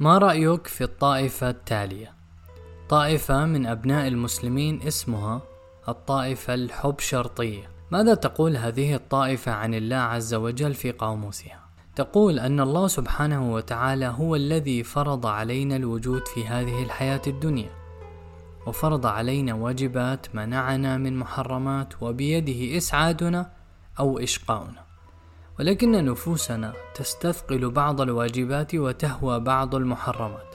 ما رأيك في الطائفة التالية؟ طائفة من أبناء المسلمين اسمها الطائفة الحب شرطية ماذا تقول هذه الطائفة عن الله عز وجل في قاموسها؟ تقول أن الله سبحانه وتعالى هو الذي فرض علينا الوجود في هذه الحياة الدنيا وفرض علينا واجبات منعنا من محرمات وبيده إسعادنا أو إشقاؤنا ولكن نفوسنا تستثقل بعض الواجبات وتهوى بعض المحرمات.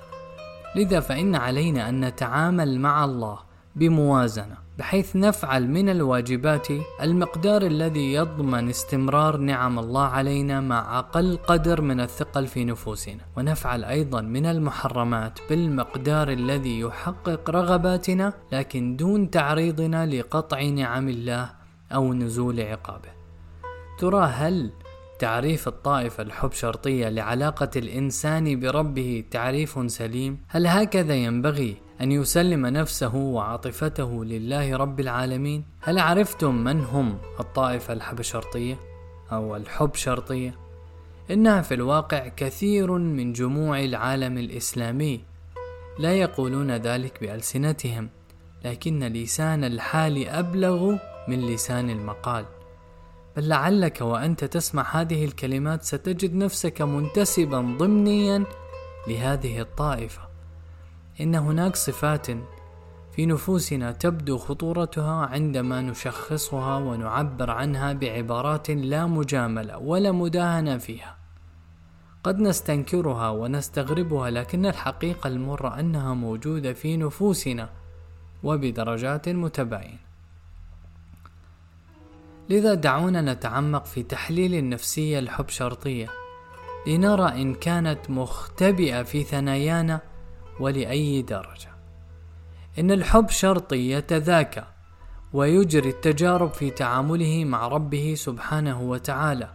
لذا فإن علينا أن نتعامل مع الله بموازنة بحيث نفعل من الواجبات المقدار الذي يضمن استمرار نعم الله علينا مع أقل قدر من الثقل في نفوسنا. ونفعل أيضا من المحرمات بالمقدار الذي يحقق رغباتنا لكن دون تعريضنا لقطع نعم الله أو نزول عقابه. ترى هل تعريف الطائفة الحب شرطية لعلاقة الإنسان بربه تعريف سليم؟ هل هكذا ينبغي أن يسلم نفسه وعاطفته لله رب العالمين؟ هل عرفتم من هم الطائفة الحب شرطية؟ أو الحب شرطية؟ إنها في الواقع كثير من جموع العالم الإسلامي لا يقولون ذلك بألسنتهم لكن لسان الحال أبلغ من لسان المقال بل لعلك وأنت تسمع هذه الكلمات ستجد نفسك منتسبا ضمنيا لهذه الطائفة. إن هناك صفات في نفوسنا تبدو خطورتها عندما نشخصها ونعبر عنها بعبارات لا مجاملة ولا مداهنة فيها. قد نستنكرها ونستغربها لكن الحقيقة المرة أنها موجودة في نفوسنا وبدرجات متباينة. لذا دعونا نتعمق في تحليل النفسية الحب شرطية لنرى إن كانت مختبئة في ثنايانا ولأي درجة. إن الحب شرطي يتذاكى ويجري التجارب في تعامله مع ربه سبحانه وتعالى.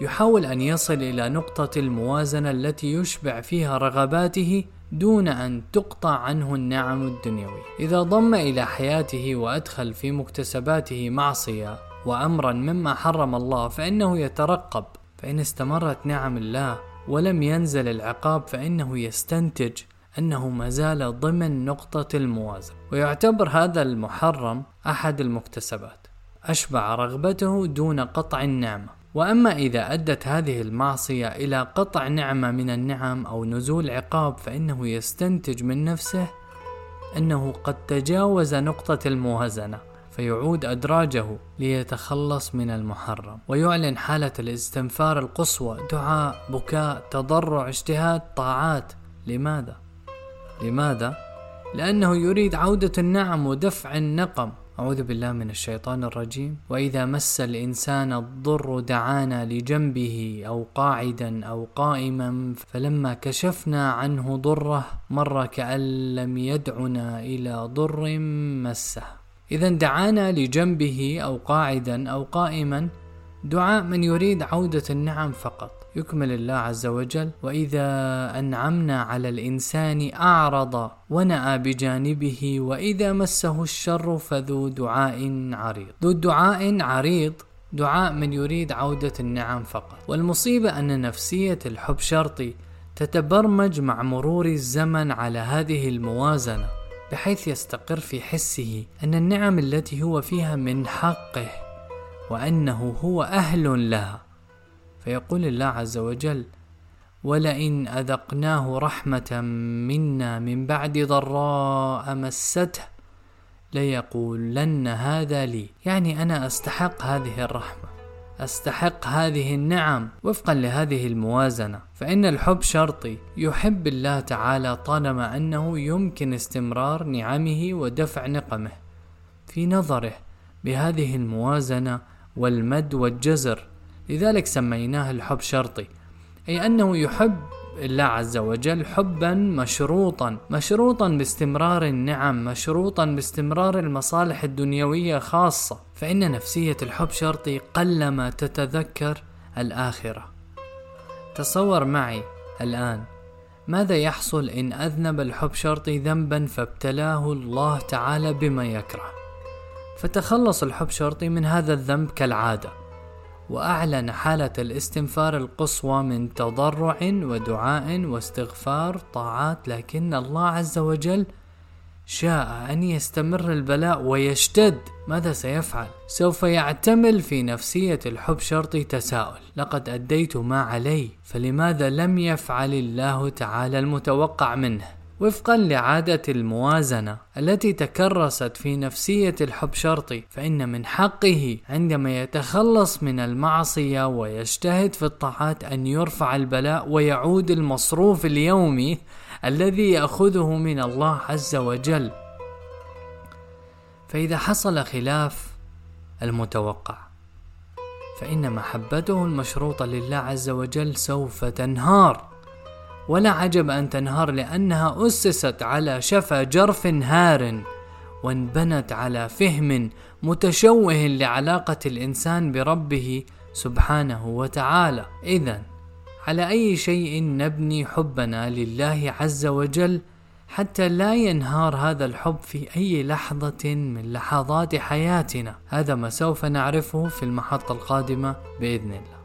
يحاول أن يصل إلى نقطة الموازنة التي يشبع فيها رغباته دون أن تقطع عنه النعم الدنيوية. إذا ضم إلى حياته وأدخل في مكتسباته معصية وأمرا مما حرم الله فإنه يترقب فإن استمرت نعم الله ولم ينزل العقاب فإنه يستنتج أنه ما زال ضمن نقطة الموازنة. ويعتبر هذا المحرم أحد المكتسبات. أشبع رغبته دون قطع النعمة. وأما إذا أدت هذه المعصية إلى قطع نعمة من النعم أو نزول عقاب فإنه يستنتج من نفسه أنه قد تجاوز نقطة الموازنة. فيعود أدراجه ليتخلص من المحرم ويعلن حالة الاستنفار القصوى دعاء بكاء تضرع اجتهاد طاعات لماذا؟ لماذا؟ لأنه يريد عودة النعم ودفع النقم أعوذ بالله من الشيطان الرجيم وإذا مس الإنسان الضر دعانا لجنبه أو قاعدا أو قائما فلما كشفنا عنه ضره مر كأن لم يدعنا إلى ضر مسه إذا دعانا لجنبه أو قاعدا أو قائما دعاء من يريد عودة النعم فقط. يكمل الله عز وجل وإذا أنعمنا على الإنسان أعرض ونأى بجانبه وإذا مسه الشر فذو دعاء عريض. ذو دعاء عريض دعاء من يريد عودة النعم فقط. والمصيبة أن نفسية الحب شرطي تتبرمج مع مرور الزمن على هذه الموازنة. بحيث يستقر في حسه أن النعم التي هو فيها من حقه وأنه هو أهل لها. فيقول الله عز وجل ولئن أذقناه رحمة منا من بعد ضراء مسته ليقولن هذا لي. يعني أنا أستحق هذه الرحمة. أستحق هذه النعم وفقا لهذه الموازنة. فإن الحب شرطي يحب الله تعالى طالما أنه يمكن استمرار نعمه ودفع نقمه. في نظره بهذه الموازنة والمد والجزر لذلك سميناه الحب شرطي. أي أنه يحب الله عز وجل حبا مشروطا مشروطا باستمرار النعم مشروطا باستمرار المصالح الدنيوية خاصة. فإن نفسية الحب شرطي قلما تتذكر الآخرة. تصور معي الآن ماذا يحصل إن أذنب الحب شرطي ذنبا فابتلاه الله تعالى بما يكره؟ فتخلص الحب شرطي من هذا الذنب كالعادة وأعلن حالة الاستنفار القصوى من تضرع ودعاء واستغفار طاعات لكن الله عز وجل شاء أن يستمر البلاء ويشتد ماذا سيفعل؟ سوف يعتمل في نفسية الحب شرطي تساؤل لقد أديت ما علي فلماذا لم يفعل الله تعالى المتوقع منه؟ وفقا لعادة الموازنة التي تكرست في نفسية الحب شرطي فإن من حقه عندما يتخلص من المعصية ويجتهد في الطاعات أن يرفع البلاء ويعود المصروف اليومي الذي يأخذه من الله عز وجل. فإذا حصل خلاف المتوقع فإن محبته المشروطة لله عز وجل سوف تنهار. ولا عجب أن تنهار لأنها أسست على شفا جرف هار وانبنت على فهم متشوه لعلاقة الإنسان بربه سبحانه وتعالى. اذا على أي شيء نبني حبنا لله عز وجل حتى لا ينهار هذا الحب في أي لحظة من لحظات حياتنا؟ هذا ما سوف نعرفه في المحطة القادمة بإذن الله.